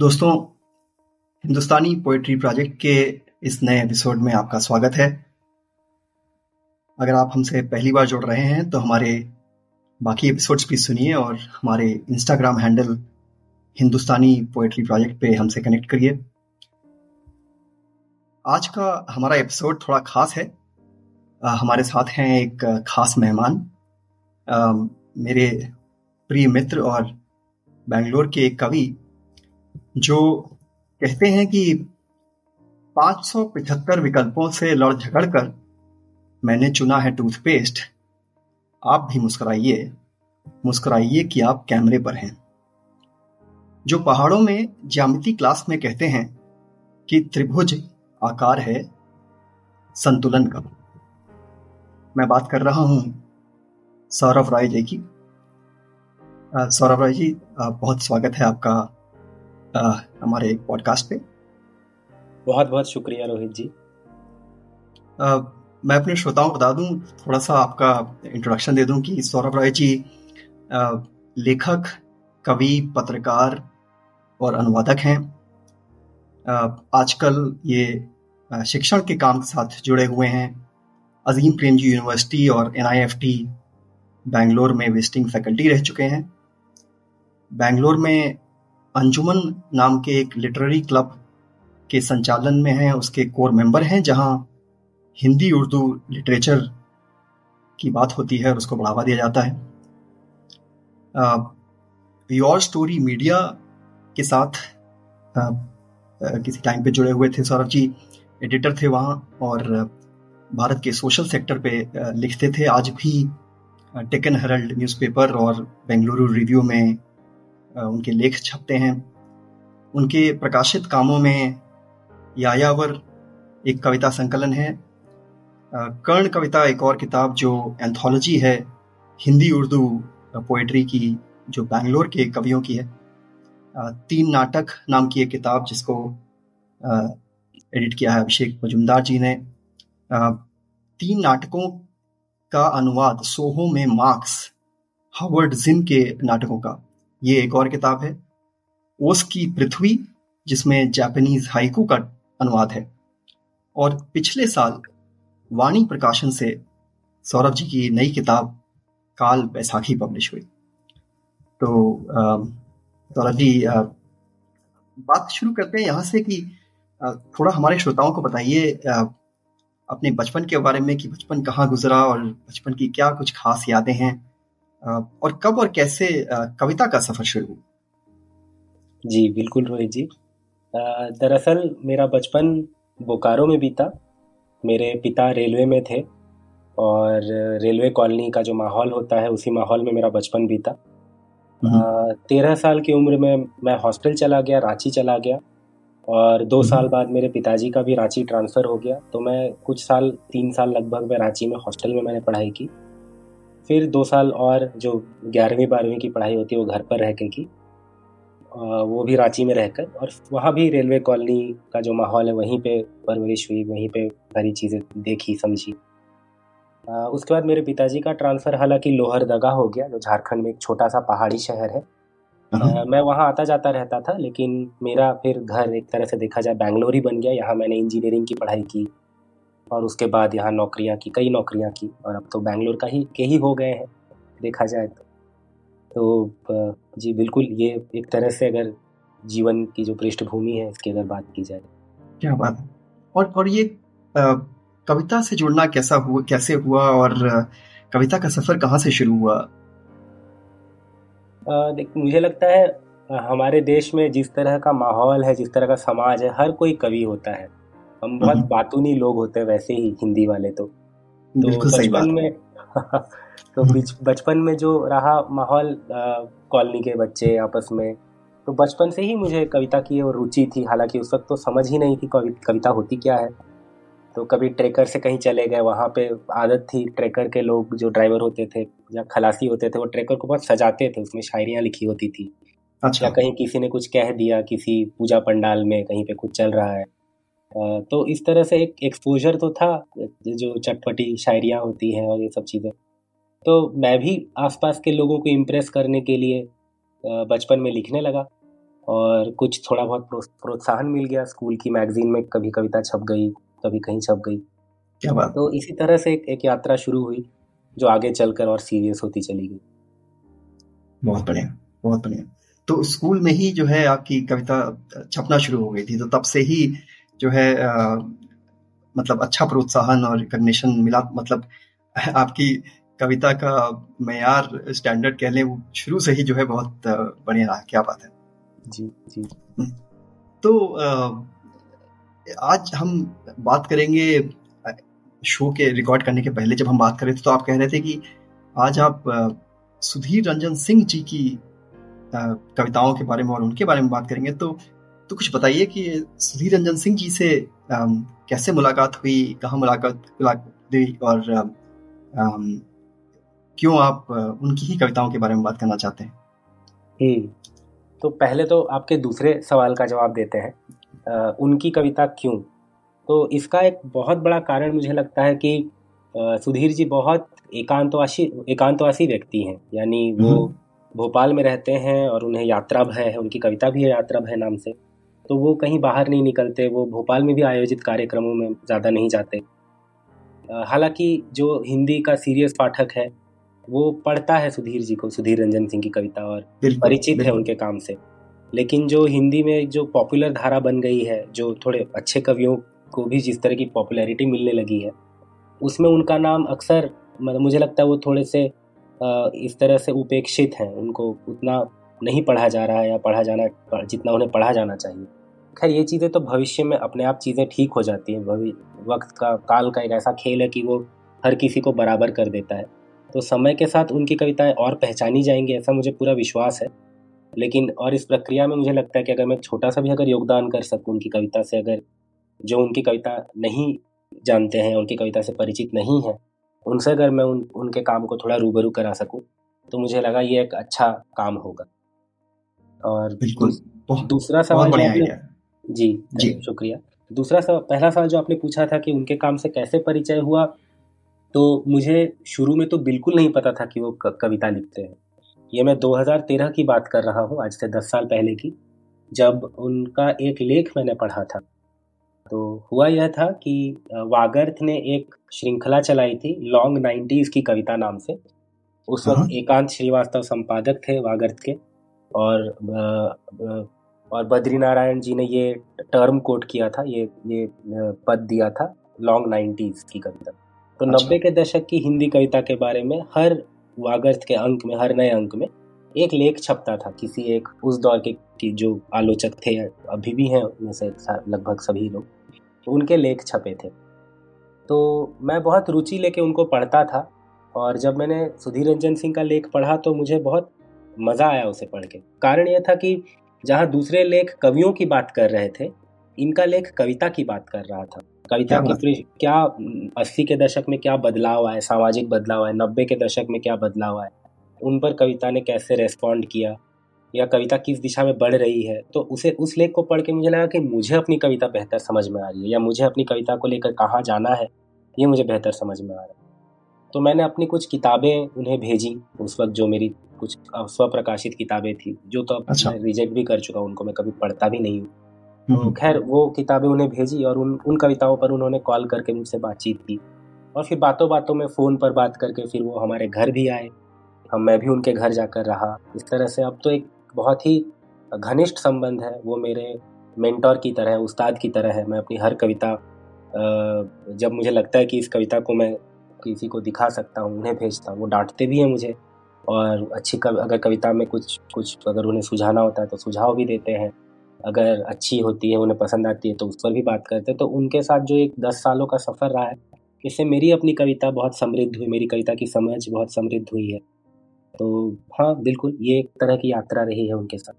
दोस्तों हिंदुस्तानी poetry project के इस नए एपिसोड में आपका स्वागत है। अगर आप हमसे पहली बार जुड़ रहे हैं तो हमारे बाकी एपिसोड्स भी सुनिए और हमारे Instagram handle Hindustani poetry project पे हमसे कनेक्ट करिए। आज का हमारा एपिसोड थोड़ा खास है। आ, हमारे साथ हैं एक खास मेहमान। मेरे प्रिय मित्र और बेंगलोर के एक कवि जो कहते हैं कि 575 विकल्पों से लड़ झगड़ कर मैंने चुना है टूथपेस्ट। आप भी मुस्कुराइए। मुस्कुराइए कि आप कैमरे पर हैं। जो पहाड़ों में ज्यामिति क्लास में कहते हैं कि त्रिभुज आकार है, संतुलन का मैं बात कर रहा हूँ सौरभ राय जी की। सौरभ राय जी बहुत स्वागत है आपका हमारे पॉडकास्ट पे। बहुत बहुत शुक्रिया रोहित जी। आ, मैं अपने श्रोताओं को बता दूँ थोड़ा सा आपका इंट्रोडक्शन दे दूँ कि सौरभ राय जी आ, लेखक कवि पत्रकार और अनुवादक हैं। आजकल ये शिक्षण के काम के साथ जुड़े हुए हैं। अजीम प्रेमजी यूनिवर्सिटी और एन बैंगलोर में विजिटिंग फैकल्टी रह चुके हैं। बैंगलोर में अंजुमन नाम के एक लिटरेरी क्लब के संचालन में हैं उसके कोर मेंबर हैं जहाँ हिंदी उर्दू लिटरेचर की बात होती है और उसको बढ़ावा दिया जाता है। योर स्टोरी मीडिया के साथ आ, आ, किसी टाइम पे जुड़े हुए थे सौरभ जी एडिटर थे वहाँ और भारत के सोशल सेक्टर पे लिखते थे। आज भी टेकन हेरल्ड न्यूज़पेपर और बेंगलुरु रिव्यू में उनके लेख छपते हैं। उनके प्रकाशित कामों में यायावर एक कविता संकलन है। कर्ण कविता एक और किताब जो एंथोलॉजी है, हिंदी उर्दू पोएट्री की, जो बैंगलोर के कवियों की है। तीन नाटक नाम की एक किताब जिसको एडिट किया है अभिषेक मजुमदार जी ने। तीन नाटकों का अनुवाद सोहो में मार्क्स हावर्ड जिन के नाटकों का। ये एक और किताब है ओस की पृथ्वी, जिसमें जापानीज हाइकू का अनुवाद है। और पिछले साल वाणी प्रकाशन से सौरभ जी की नई किताब, काल बैसाखी पब्लिश हुई। तो सौरभ जी बात शुरू करते हैं यहाँ से कि थोड़ा हमारे श्रोताओं को बताइए अपने बचपन के बारे में कि बचपन कहाँ गुजरा और बचपन की क्या कुछ खास यादें हैं? और कब और कैसे कविता का सफ़र शुरू हुआ? जी बिल्कुल रोहित जी। दरअसल मेरा बचपन बोकारो में बीता। मेरे पिता रेलवे में थे और रेलवे कॉलोनी का जो माहौल होता है उसी माहौल में मेरा बचपन बीता। हम्म। तेरह साल की उम्र में मैं हॉस्टल चला गया रांची चला गया और दो हम्म। साल बाद मेरे पिताजी का भी रांची ट्रांसफ़र हो गया। तो मैं कुछ साल तीन साल लगभग मैं रांची में हॉस्टल में मैंने पढ़ाई की। फिर दो साल और जो ग्यारहवीं बारहवीं की पढ़ाई होती है वो घर पर रह के की। वो भी रांची में रहकर और वहाँ भी रेलवे कॉलोनी का जो माहौल है वहीं पे परवरिश हुई वहीं पे सारी चीज़ें देखी समझी। उसके बाद मेरे पिताजी का ट्रांसफ़र हालाँकि लोहरदगा हो गया जो झारखंड में एक छोटा सा पहाड़ी शहर है। हाँ। मैं वहाँ आता जाता रहता था लेकिन मेरा फिर घर एक तरह से देखा जाए बैंगलोर ही बन गया। यहाँ मैंने इंजीनियरिंग की पढ़ाई की। और उसके बाद यहाँ नौकरियाँ की कई नौकरियाँ की और अब तो बैंगलोर का ही के ही हो गए हैं देखा जाए तो। तो जी बिल्कुल ये एक तरह से अगर जीवन की जो पृष्ठभूमि है इसकी अगर बात की जाए। क्या बात है। और और ये आ, कविता से जुड़ना कैसा हुआ कैसे हुआ और कविता का सफ़र कहाँ से शुरू हुआ? देख मुझे लगता है हमारे देश में जिस तरह का माहौल है जिस तरह का समाज है हर कोई कवि होता है। हम बहुत हम्म। बातूनी लोग होते हैं वैसे ही हिंदी वाले तो। तो बचपन में तो बचपन में जो रहा माहौल कॉलोनी के बच्चे आपस में तो बचपन से ही मुझे कविता की और रुचि थी। हालाँकि उस वक्त तो समझ ही नहीं थी कविता होती क्या है। तो कभी ट्रेकर से कहीं चले गए वहाँ पे आदत थी ट्रेकर के लोग जो ड्राइवर होते थे या खलासी होते थे वो ट्रेकर को बहुत सजाते थे। उसमें शायरियाँ लिखी होती थी। अच्छा। या कहीं किसी ने कुछ कह दिया किसी पूजा पंडाल में कहीं पे कुछ चल रहा है। तो इस तरह से एक एक्सपोजर तो था जो चटपटी शायरियाँ होती हैं और ये सब चीज़ें। तो मैं भी आसपास के लोगों को इम्प्रेस करने के लिए बचपन में लिखने लगा और कुछ थोड़ा बहुत प्रोत्साहन मिल गया स्कूल की मैगजीन में कभी कविता छप गई कभी कहीं छप गई। क्या बात। तो इसी तरह से एक, एक यात्रा शुरू हुई जो आगे चलकर और सीरियस होती चली गई। बहुत बढ़िया बहुत बढ़िया। तो स्कूल में ही जो है आपकी कविता छपना शुरू हो गई थी तो तब से ही जो है आ, मतलब अच्छा प्रोत्साहन और रिकग्निशन मिला। मतलब आपकी कविता का मैार स्टैंडर्ड कह लें वो शुरू से ही जो है बहुत बढ़िया रहा। क्या बात है। जी जी। हम्म। तो आज हम बात करेंगे शो के रिकॉर्ड करने के पहले जब हम बात कर रहे थे तो आप कह रहे थे कि आज आप सुधीर रंजन सिंह जी की कविताओं के बारे में और उनके बारे में बात करेंगे। तो तो कुछ बताइए कि सुधीर रंजन सिंह जी से कैसे मुलाकात हुई कहाँ मुलाकात हुई और क्यों आप उनकी ही कविताओं के बारे में बात करना चाहते हैं? हम्म, तो पहले तो आपके दूसरे सवाल का जवाब देते हैं। उनकी कविता क्यों? तो इसका एक बहुत बड़ा कारण मुझे लगता है कि आ, सुधीर जी बहुत एकांतवासी एकांतवासी व्यक्ति हैं। यानी वो हम्म। भोपाल में रहते हैं और उन्हें यात्रा भय है उनकी कविता भी है यात्रा भय नाम से। तो वो कहीं बाहर नहीं निकलते वो भोपाल में भी आयोजित कार्यक्रमों में ज़्यादा नहीं जाते। हालाँकि जो हिंदी का सीरियस पाठक है वो पढ़ता है सुधीर जी को सुधीर रंजन सिंह की कविता और परिचित है उनके काम से। लेकिन जो हिंदी में जो पॉपुलर धारा बन गई है जो थोड़े अच्छे कवियों को भी जिस तरह की पॉपुलैरिटी मिलने लगी है उसमें उनका नाम अक्सर मतलब मुझे लगता है वो थोड़े से इस तरह से उपेक्षित हैं। उनको उतना नहीं पढ़ा जा रहा है या पढ़ा जाना जितना उन्हें पढ़ा जाना चाहिए। खैर ये चीज़ें तो भविष्य में अपने आप चीज़ें ठीक हो जाती हैं। वक्त का काल का एक ऐसा खेल है कि वो हर किसी को बराबर कर देता है। तो समय के साथ उनकी कविताएँ और पहचानी जाएँगी ऐसा मुझे पूरा विश्वास है। लेकिन और इस प्रक्रिया में मुझे लगता है कि अगर मैं छोटा सा भी अगर योगदान कर सकूँ उनकी कविता से अगर जो उनकी कविता नहीं जानते हैं उनकी कविता से परिचित नहीं है उनसे अगर मैं उन उनके काम को थोड़ा रूबरू करा सकूँ तो मुझे लगा ये एक अच्छा काम होगा। और बिल्कुल दूसरा सवाल जी जी। शुक्रिया। दूसरा सवाल पहला सवाल जो आपने पूछा था कि उनके काम से कैसे परिचय हुआ तो मुझे शुरू में तो बिल्कुल नहीं पता था कि वो कविता लिखते हैं। ये मैं 2013 की बात कर रहा हूँ आज से 10 साल पहले की जब उनका एक लेख मैंने पढ़ा था। तो हुआ यह था कि वागर्थ ने एक श्रृंखला चलाई थी लॉन्ग नाइन्टीज की कविता नाम से। उस वक्त हाँ। एकांत श्रीवास्तव संपादक थे वागर्थ के और और बद्री नारायण जी ने ये टर्म कोट किया था ये ये पद दिया था लॉन्ग नाइन्टीज की कविता। तो अच्छा। नब्बे के दशक की हिंदी कविता के बारे में हर वागर्थ के अंक में हर नए अंक में एक लेख छपता था किसी एक उस दौर के की जो आलोचक थे अभी भी हैं उनमें से लगभग सभी लोग तो उनके लेख छपे थे। तो मैं बहुत रुचि लेके उनको पढ़ता था और जब मैंने सुधीर रंजन सिंह का लेख पढ़ा तो मुझे बहुत मज़ा आया उसे पढ़ के। कारण यह था कि जहाँ दूसरे लेख कवियों की बात कर रहे थे इनका लेख कविता की बात कर रहा था। कविता की क्या अस्सी के दशक में क्या बदलाव आया सामाजिक बदलाव आया नब्बे के दशक में क्या बदलाव आया उन पर कविता ने कैसे रेस्पॉन्ड किया या कविता किस दिशा में बढ़ रही है? तो उसे उस लेख को पढ़ के मुझे लगा कि मुझे अपनी कविता बेहतर समझ में आ रही है या मुझे अपनी कविता को लेकर कहाँ जाना है ये मुझे बेहतर समझ में आ रहा है। तो मैंने अपनी कुछ किताबें उन्हें भेजी उस वक्त जो मेरी कुछ स्वप्रकाशित किताबें थी जो तो अब अच्छा। मैं रिजेक्ट भी कर चुका उनको मैं कभी पढ़ता भी नहीं हूँ। तो हम्म। खैर वो किताबें उन्हें भेजी और उन उन कविताओं पर उन्होंने कॉल करके मुझसे बातचीत की और फिर बातों बातों में फ़ोन पर बात करके फिर वो हमारे घर भी आए। हम मैं भी उनके घर जाकर रहा। इस तरह से अब तो एक बहुत ही घनिष्ठ संबंध है। वो मेरे मेंटोर की तरह है उस्ताद की तरह है। मैं अपनी हर कविता जब मुझे लगता है कि इस कविता को मैं किसी को दिखा सकता हूँ उन्हें भेजता हूँ वो डांटते भी हैं मुझे। और अच्छी कव, अगर कविता में कुछ कुछ अगर उन्हें सुझाना होता है तो सुझाव भी देते हैं। अगर अच्छी होती है उन्हें पसंद आती है तो उस पर भी बात करते हैं। तो उनके साथ जो एक दस सालों का सफ़र रहा है इससे मेरी अपनी कविता बहुत समृद्ध हुई मेरी कविता की समझ बहुत समृद्ध हुई है। तो हाँ बिल्कुल ये एक तरह की यात्रा रही है उनके साथ।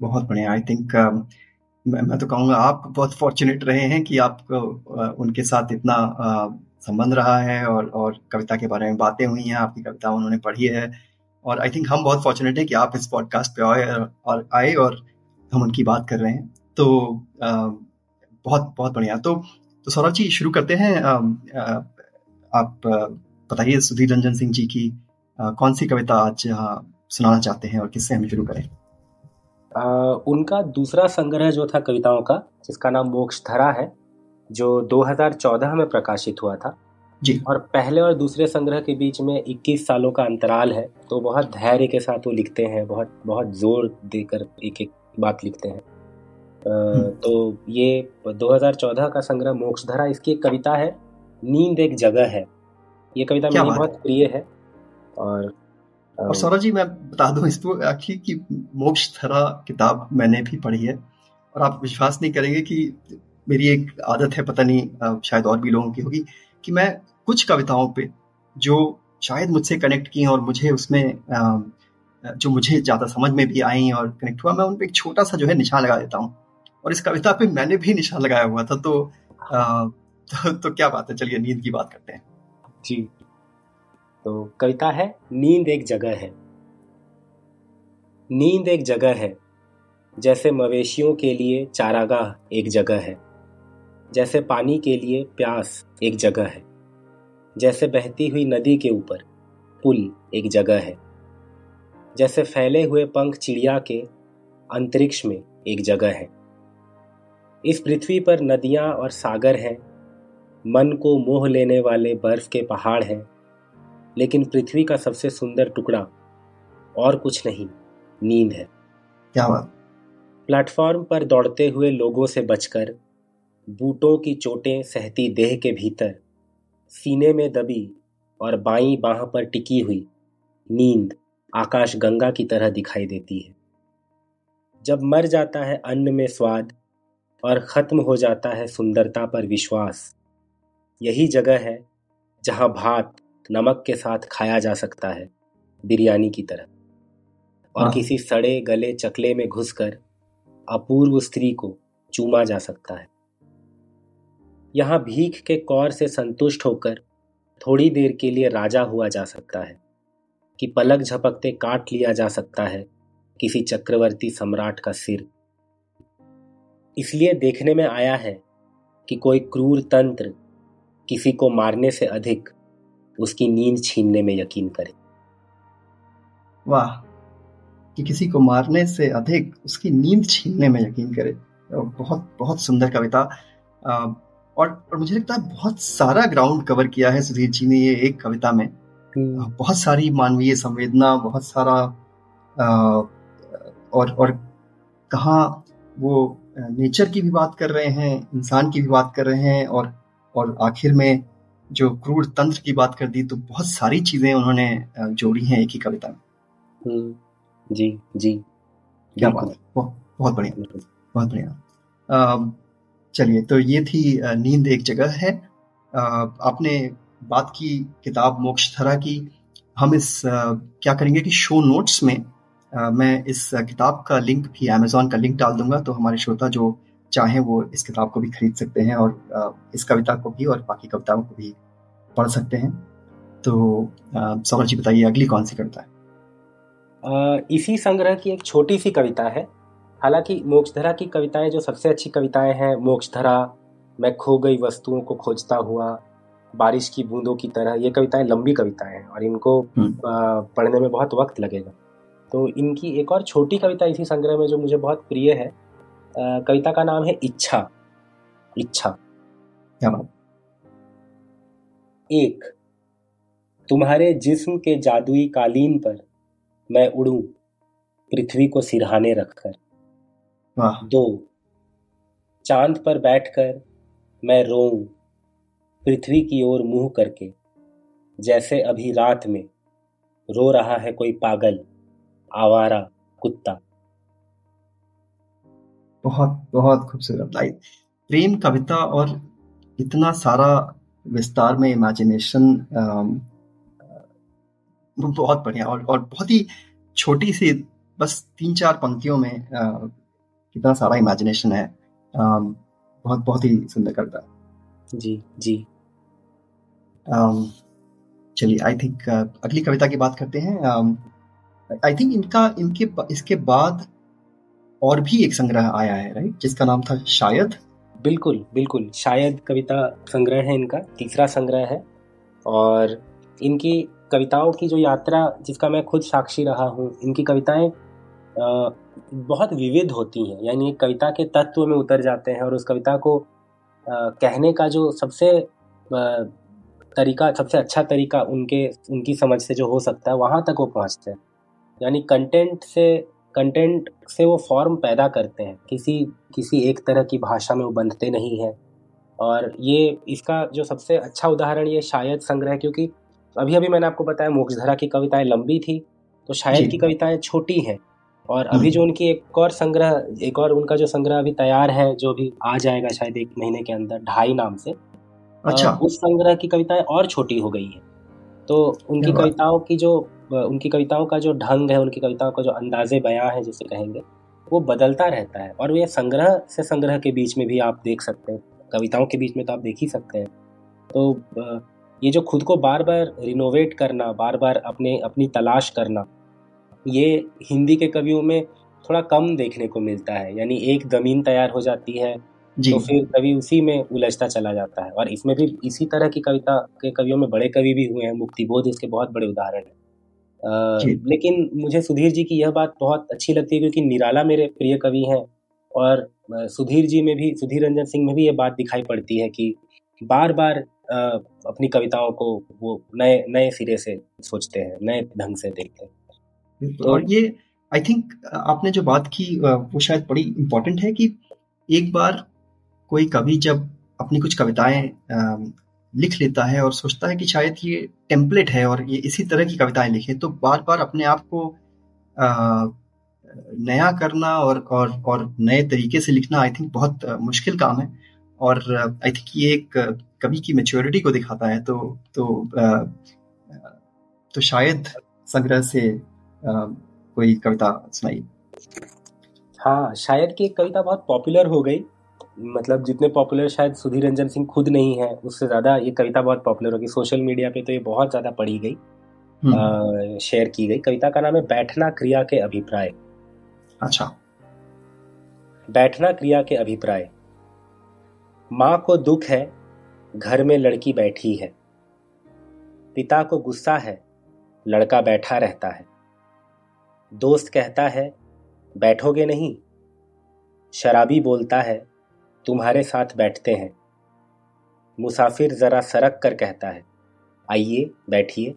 बहुत बढ़िया आई थिंक uh, मैं, तो कहूँगा आप बहुत फॉर्चुनेट रहे हैं कि आपको uh, उनके साथ इतना uh, संबंध रहा है और और कविता के बारे में बातें हुई हैं आपकी कविता उन्होंने पढ़ी है। और आई थिंक हम बहुत फॉर्चुनेट हैं कि आप इस पॉडकास्ट पे आए और आए और हम उनकी बात कर रहे हैं। तो आ, बहुत बहुत बढ़िया। तो तो सौरभ जी शुरू करते हैं। आ, आ, आप बताइए सुधीर रंजन सिंह जी की कौन सी कविता आज सुनाना चाहते हैं और किससे हम शुरू करें? उनका दूसरा संग्रह जो था कविताओं का जिसका नाम मोक्ष धरा है जो 2014 में प्रकाशित हुआ था। जी। और पहले और दूसरे संग्रह के बीच में 21 सालों का अंतराल है तो बहुत धैर्य के साथ वो लिखते हैं बहुत बहुत ज़ोर देकर एक एक बात लिखते हैं। हम्म। तो ये 2014 का संग्रह मोक्षधरा इसकी एक कविता है नींद एक जगह है। ये कविता मेरी बहुत प्रिय है और और सौरभ जी मैं बता दूँ इसको आखिर की मोक्ष धरा किताब मैंने भी पढ़ी है और आप विश्वास नहीं करेंगे कि मेरी एक आदत है पता नहीं शायद और भी लोगों की होगी कि मैं कुछ कविताओं पे जो शायद मुझसे कनेक्ट की और मुझे उसमें जो मुझे ज़्यादा समझ में भी आई और कनेक्ट हुआ मैं उन पर एक छोटा सा जो है निशान लगा देता हूँ। और इस कविता पे मैंने भी निशान लगाया हुआ था तो तो, तो क्या बात है चलिए नींद की बात करते हैं। जी। तो कविता है नींद एक जगह है। नींद एक जगह है जैसे मवेशियों के लिए चारागाह एक जगह है। जैसे पानी के लिए प्यास एक जगह है जैसे बहती हुई नदी के ऊपर पुल एक जगह है जैसे फैले हुए पंख चिड़िया के अंतरिक्ष में एक जगह है। इस पृथ्वी पर नदियाँ और सागर हैं मन को मोह लेने वाले बर्फ़ के पहाड़ हैं लेकिन पृथ्वी का सबसे सुंदर टुकड़ा और कुछ नहीं नींद है। क्या बात। प्लेटफॉर्म पर दौड़ते हुए लोगों से बचकर बूटों की चोटें सहती देह के भीतर। सीने में दबी और बाई बाह पर टिकी हुई नींद आकाश गंगा की तरह दिखाई देती है। जब मर जाता है अन्न में स्वाद और खत्म हो जाता है सुंदरता पर विश्वास यही जगह है जहाँ भात नमक के साथ खाया जा सकता है बिरयानी की तरह। और हाँ। किसी सड़े गले चकले में घुसकर अपूर्व स्त्री को चूमा जा सकता है। यहाँ भीख के कौर से संतुष्ट होकर थोड़ी देर के लिए राजा हुआ जा सकता है, कि पलक झपकते काट लिया जा सकता है किसी चक्रवर्ती सम्राट का सिर। इसलिए देखने में आया है कि कोई क्रूर तंत्र किसी को मारने से अधिक उसकी नींद छीनने में यकीन करे। वाह, कि किसी को मारने से अधिक उसकी नींद छीनने में यकीन करे। बहुत बहुत सुंदर कविता। और, और मुझे लगता है बहुत सारा ग्राउंड कवर किया है सुधीर जी ने ये एक कविता में। हम्म। बहुत सारी मानवीय संवेदना बहुत सारा आ, और और कहा वो नेचर की भी बात कर रहे हैं इंसान की भी बात कर रहे हैं और और आखिर में जो क्रूर तंत्र की बात कर दी तो बहुत सारी चीज़ें उन्होंने जोड़ी हैं एक ही कविता में। हम्म। जी जी। क्या बात है। बहुत बढ़िया। बहुत बढ़िया। चलिए तो ये थी नींद एक जगह है। आपने बात की किताब मोक्ष मोक्षधरा की। हम इस क्या करेंगे कि शो नोट्स में मैं इस किताब का लिंक भी अमेजोन का लिंक डाल दूँगा तो हमारे श्रोता जो चाहें वो इस किताब को भी खरीद सकते हैं और इस कविता को भी और बाकी कविताओं को भी पढ़ सकते हैं। तो सौरभ जी बताइए, अगली कौन सी कविता है? इसी संग्रह की एक छोटी सी कविता है। हालाँकि मोक्षधरा की कविताएँ जो सबसे अच्छी कविताएँ हैं मोक्षधरा मैं खो गई वस्तुओं को खोजता हुआ बारिश की बूंदों की तरह ये कविताएँ लंबी कविताएँ हैं और इनको हम्म। पढ़ने में बहुत वक्त लगेगा। तो इनकी एक और छोटी कविता इसी संग्रह में जो मुझे बहुत प्रिय है कविता का नाम है इच्छा। इच्छा। एक तुम्हारे जिस्म के जादुई कालीन पर मैं उड़ू पृथ्वी को सिरहाने रखकर। दो। चाँद पर बैठकर मैं रोऊं पृथ्वी की ओर मुँह करके जैसे अभी रात में रो रहा है कोई पागल आवारा कुत्ता। बहुत बहुत खूबसूरत लाइन प्रेम कविता और इतना सारा विस्तार में इमेजिनेशन बहुत बढ़िया और और बहुत ही छोटी सी बस तीन चार पंक्तियों में कितना सारा इमेजिनेशन है। बहुत बहुत ही सुंदर कविता जी जी। Um, चलिए आई थिंक uh, अगली कविता की बात करते हैं। आई um, थिंक इनका इनके इसके बाद और भी एक संग्रह आया है राइट जिसका नाम था शायद। बिल्कुल बिल्कुल। शायद कविता संग्रह है इनका तीसरा संग्रह है। और इनकी कविताओं की जो यात्रा जिसका मैं खुद साक्षी रहा हूँ इनकी कविताएँ बहुत विविध होती हैं। यानी कविता के तत्व में उतर जाते हैं और उस कविता को आ, कहने का जो सबसे आ, तरीका सबसे अच्छा तरीका उनके उनकी समझ से जो हो सकता है वहाँ तक वो पहुँचते हैं। यानी कंटेंट से कंटेंट से वो फॉर्म पैदा करते हैं। किसी किसी एक तरह की भाषा में वो बंधते नहीं हैं। और ये इसका जो सबसे अच्छा उदाहरण ये शायद संग्रह क्योंकि अभी अभी मैंने आपको बताया मोक्षधरा की कविताएँ लंबी थी तो शायद की कविताएँ छोटी हैं। और अभी जो हम्म। उनकी एक और संग्रह एक और उनका जो संग्रह अभी तैयार है जो भी आ जाएगा शायद एक महीने के अंदर ढाई नाम से अच्छा। उस संग्रह की कविताएँ और छोटी हो गई है। तो उनकी कविताओं की जो उनकी कविताओं का जो ढंग है उनकी कविताओं का जो अंदाजे बयां है जिसे कहेंगे वो बदलता रहता है। और ये संग्रह से संग्रह के बीच में भी आप देख सकते हैं कविताओं के बीच में तो आप देख ही सकते हैं। तो ये जो खुद को बार बार रिनोवेट करना बार बार अपने अपनी तलाश करना ये हिंदी के कवियों में थोड़ा कम देखने को मिलता है यानी एक ज़मीन तैयार हो जाती है तो फिर कवि उसी में उलझता चला जाता है। और इसमें भी इसी तरह की कविता के कवियों में बड़े कवि भी हुए हैं मुक्तिबोध इसके बहुत बड़े उदाहरण है। लेकिन मुझे सुधीर जी की यह बात बहुत अच्छी लगती है क्योंकि निराला मेरे प्रिय कवि हैं और सुधीर जी में भी सुधीर रंजन सिंह में भी ये बात दिखाई पड़ती है कि बार बार अपनी कविताओं को वो नए नए सिरे से सोचते हैं नए ढंग से देखते हैं। और ये आई थिंक आपने जो बात की वो शायद बड़ी इम्पोर्टेंट है कि एक बार कोई कवि जब अपनी कुछ कविताएँ लिख लेता है और सोचता है कि शायद ये टेम्पलेट है और ये इसी तरह की कविताएँ लिखे तो बार बार अपने आप को नया करना और और और नए तरीके से लिखना आई थिंक बहुत मुश्किल काम है। और आई थिंक ये एक कवि की मेच्योरिटी को दिखाता है तो तो तो शायद संग्रह से कोई कविता सुनाई? हाँ शायद की एक कविता बहुत पॉपुलर हो गई। मतलब जितने पॉपुलर शायद सुधीर रंजन सिंह खुद नहीं है उससे ज़्यादा ये कविता बहुत पॉपुलर हो गई। सोशल मीडिया पे तो ये बहुत ज़्यादा पढ़ी गई। शेयर हम्म। की गई। कविता का नाम है बैठना क्रिया के अभिप्राय। अच्छा। बैठना क्रिया के अभिप्राय। माँ को दुख है घर में लड़की बैठी है। पिता को गुस्सा है लड़का बैठा रहता है। दोस्त कहता है, बैठोगे नहीं? शराबी बोलता है, तुम्हारे साथ बैठते हैं। मुसाफिर जरा सरक कर कहता है, आइए, बैठिए।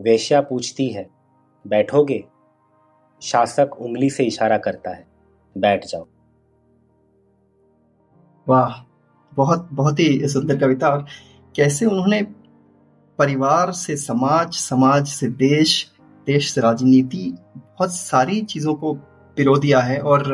वेश्या पूछती है, बैठोगे? शासक उंगली से इशारा करता है, बैठ जाओ। वाह, बहुत बहुत ही सुंदर कविता। और कैसे उन्होंने परिवार से समाज समाज से देश देश से राजनीति बहुत सारी चीज़ों को पिरो दिया है और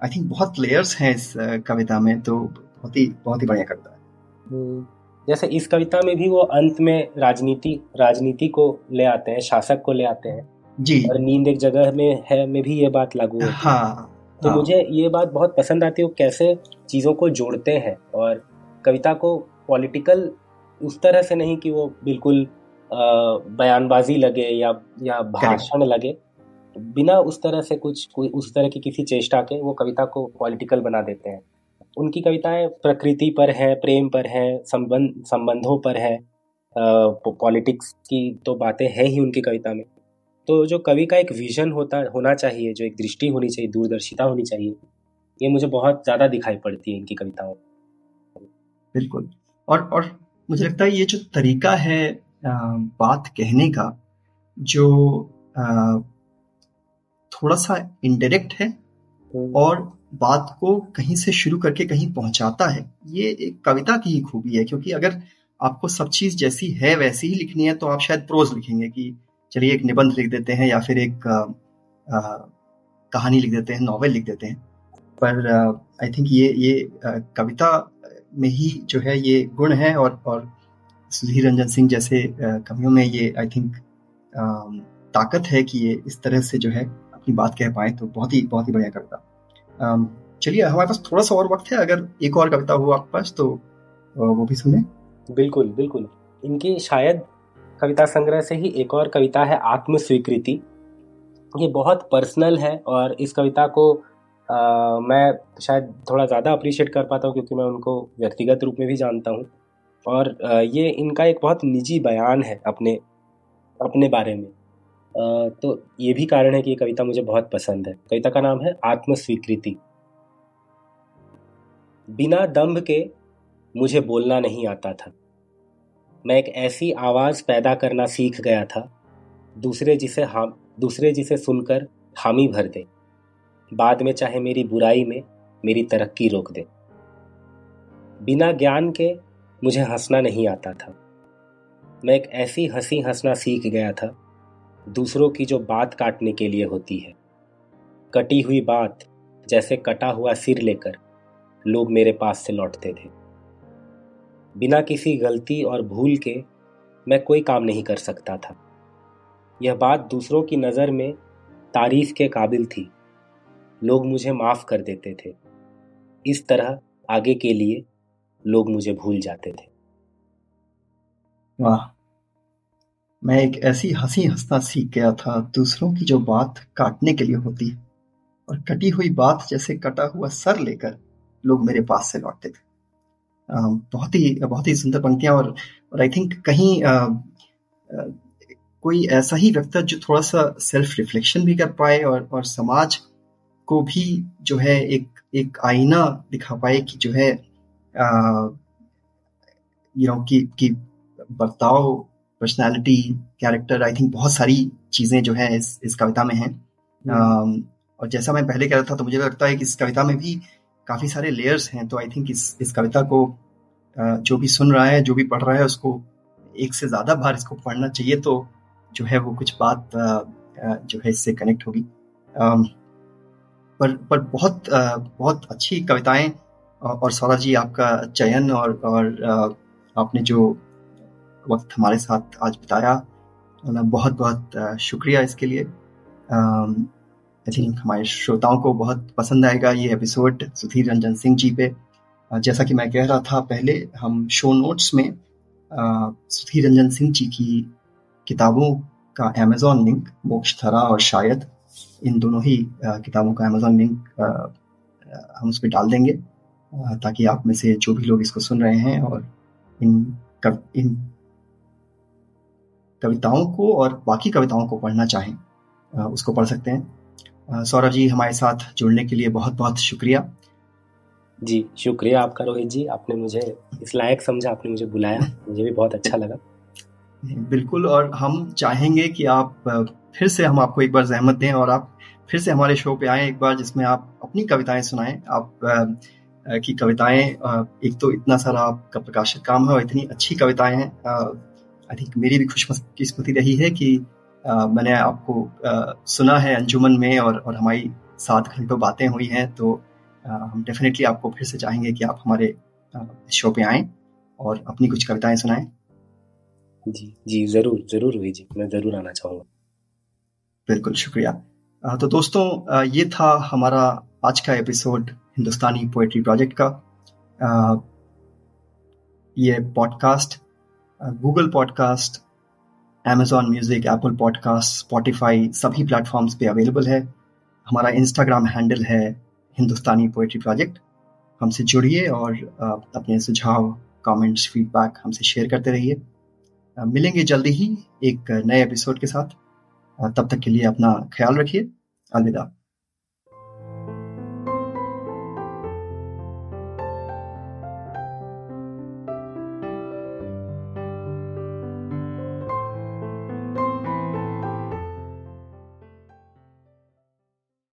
आई थिंक बहुत लेयर्स हैं इस कविता में तो बहुत ही बहुत ही बढ़िया कविता है। हम्म, जैसे इस कविता में भी वो अंत में राजनीति राजनीति को ले आते हैं शासक को ले आते हैं। जी। और नींद एक जगह में है में भी ये बात लागू है। हाँ तो हाँ. मुझे ये बात बहुत पसंद आती है वो कैसे चीज़ों को जोड़ते हैं। और कविता को पॉलिटिकल उस तरह से नहीं कि वो बिल्कुल बयानबाजी लगे या या भाषण लगे बिना उस तरह से कुछ कोई उस तरह की किसी चेष्टा के वो कविता को पॉलिटिकल बना देते हैं। उनकी कविताएँ प्रकृति पर है प्रेम पर है संबंध संबंधों पर है पॉलिटिक्स की तो बातें हैं ही उनकी कविता में। तो जो कवि का एक विजन होता होना चाहिए जो एक दृष्टि होनी चाहिए दूरदर्शिता होनी चाहिए ये मुझे बहुत ज़्यादा दिखाई पड़ती है इनकी कविताओं बिल्कुल। और और मुझे लगता है ये जो तरीका है बात कहने का जो थोड़ा सा इनडायरेक्ट है हम्म। और बात को कहीं से शुरू करके कहीं पहुंचाता है ये एक कविता की ही खूबी है क्योंकि अगर आपको सब चीज़ जैसी है वैसी ही लिखनी है तो आप शायद प्रोज लिखेंगे कि चलिए एक निबंध लिख देते हैं या फिर एक आ, आ, कहानी लिख देते हैं नॉवेल लिख देते हैं पर आई थिंक ये ये आ, कविता में ही जो है ये गुण है और और सुधीर रंजन सिंह जैसे कवियों में ये आई थिंक ताकत है कि ये इस तरह से जो है अपनी बात कह पाए तो बहुत ही बहुत ही बढ़िया कविता। चलिए हमारे पास थोड़ा सा और वक्त है अगर एक और कविता हो आपके पास तो वो भी सुने। बिल्कुल बिल्कुल। इनकी शायद कविता संग्रह से ही एक और कविता है आत्म स्वीकृति ये बहुत पर्सनल है और इस कविता को आ, मैं शायद थोड़ा ज़्यादा अप्रिशिएट कर पाता हूँ क्योंकि मैं उनको व्यक्तिगत रूप में भी जानता हूँ। और ये इनका एक बहुत निजी बयान है अपने अपने बारे में। तो ये भी कारण है कि ये कविता मुझे बहुत पसंद है। कविता का नाम है आत्मस्वीकृति। बिना दम्भ के मुझे बोलना नहीं आता था। मैं एक ऐसी आवाज़ पैदा करना सीख गया था, दूसरे जिसे हम, दूसरे जिसे सुनकर हामी भर दे। बाद में चाहे मेरी बुराई में मेरी तरक्की रोक दे। बिना ज्ञान के मुझे हंसना नहीं आता था। मैं एक ऐसी हँसी हंसना सीख गया था, दूसरों की जो बात काटने के लिए होती है। कटी हुई बात, जैसे कटा हुआ सिर लेकर, लोग मेरे पास से लौटते थे। बिना किसी गलती और भूल के, मैं कोई काम नहीं कर सकता था। यह बात दूसरों की नज़र में तारीफ़ के काबिल थी। लोग मुझे माफ़ कर देते थे। इस तरह आगे के लिए लोग मुझे भूल जाते थे। वाह। मैं एक ऐसी हँसी हंसना सीख गया था दूसरों की जो बात काटने के लिए होती और कटी हुई बात जैसे कटा हुआ सर लेकर लोग मेरे पास से लौटते थे। बहुत ही बहुत ही सुंदर पंक्तियाँ और और आई थिंक कहीं आ, आ, कोई ऐसा ही व्यक्ति जो थोड़ा सा सेल्फ रिफ्लेक्शन भी कर पाए और और समाज को भी जो है एक एक आईना दिखा पाए कि जो है यू नो कि कि बर्ताव पर्सनालिटी कैरेक्टर आई थिंक बहुत सारी चीज़ें जो है इस इस कविता में हैं हम्म। और जैसा मैं पहले कह रहा था तो मुझे लगता है कि इस कविता में भी काफ़ी सारे लेयर्स हैं तो आई थिंक इस इस कविता को जो भी सुन रहा है जो भी पढ़ रहा है उसको एक से ज़्यादा बार इसको पढ़ना चाहिए तो जो है वो कुछ बात जो है इससे कनेक्ट होगी पर पर बहुत बहुत अच्छी कविताएँ और सौरभ जी आपका चयन और और आपने जो वक्त हमारे साथ आज बिताया बहुत बहुत शुक्रिया इसके लिए। आई थिंक हमारे श्रोताओं को बहुत पसंद आएगा ये एपिसोड सुधीर रंजन सिंह जी पे। जैसा कि मैं कह रहा था पहले, हम शो नोट्स में सुधीर रंजन सिंह जी की किताबों का अमेजोन लिंक मोक्ष थरा और शायद, इन दोनों ही किताबों का अमेजोन लिंक हम उस पर डाल देंगे। ताकि आप में से जो भी लोग इसको सुन रहे हैं और इन कव, इन कविताओं को और बाकी कविताओं को पढ़ना चाहें उसको पढ़ सकते हैं। सौरभ जी हमारे साथ जुड़ने के लिए बहुत बहुत शुक्रिया। जी शुक्रिया आपका रोहित जी आपने मुझे इस लायक समझा आपने मुझे बुलाया मुझे भी बहुत अच्छा लगा। बिल्कुल और हम चाहेंगे कि आप फिर से हम आपको एक बार जहमत दें और आप फिर से हमारे शो पे आए एक बार जिसमें आप अपनी कविताएँ सुनाएँ। आप की कविताएँ एक तो इतना सारा आपका प्रकाशित काम है और इतनी अच्छी कविताएँ हैं। आई थिंक मेरी भी खुशकिस्मती रही है कि मैंने आपको सुना है अंजुमन में और और हमारी सात घंटों बातें हुई हैं तो हम डेफिनेटली आपको फिर से चाहेंगे कि आप हमारे शो पे आएँ और अपनी कुछ कविताएँ सुनाएँ। जी जी ज़रूर ज़रूर हुई जी मैं ज़रूर आना चाहूँगा। बिल्कुल शुक्रिया। तो दोस्तों ये था हमारा आज का एपिसोड हिंदुस्तानी पोएट्री प्रोजेक्ट का ये podcast Google podcast Amazon music Apple podcast Spotify सभी प्लेटफॉर्म्स पे अवेलेबल है। हमारा इंस्टाग्राम हैंडल है हिंदुस्तानी पोएट्री प्रोजेक्ट हमसे जुड़िए और अपने सुझाव कमेंट्स फीडबैक हमसे शेयर करते रहिए। मिलेंगे जल्दी ही एक नए एपिसोड के साथ। तब तक के लिए अपना ख्याल रखिए। अलविदा।